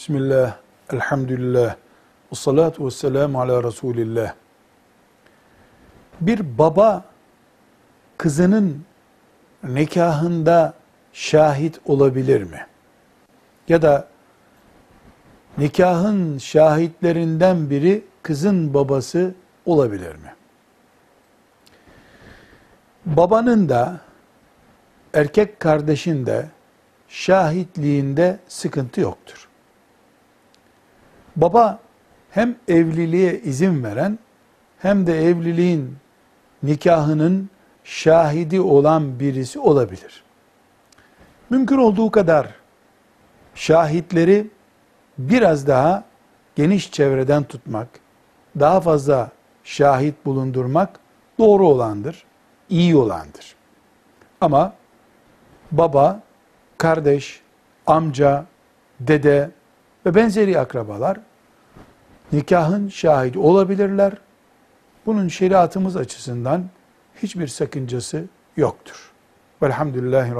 Bismillah, elhamdülillah, ve salatu ve selamu ala Resulillah. Bir baba kızının nikahında şahit olabilir mi? Ya da nikahın şahitlerinden biri kızın babası olabilir mi? Babanın da erkek kardeşin de şahitliğinde sıkıntı yoktur. Baba hem evliliğe izin veren hem de evliliğin nikahının şahidi olan birisi olabilir. Mümkün olduğu kadar şahitleri biraz daha geniş çevreden tutmak, daha fazla şahit bulundurmak doğru olandır, iyi olandır. Ama baba, kardeş, amca, dede ve benzeri akrabalar nikahın şahidi olabilirler. Bunun şeriatımız açısından hiçbir sakıncası yoktur. Velhamdülillahi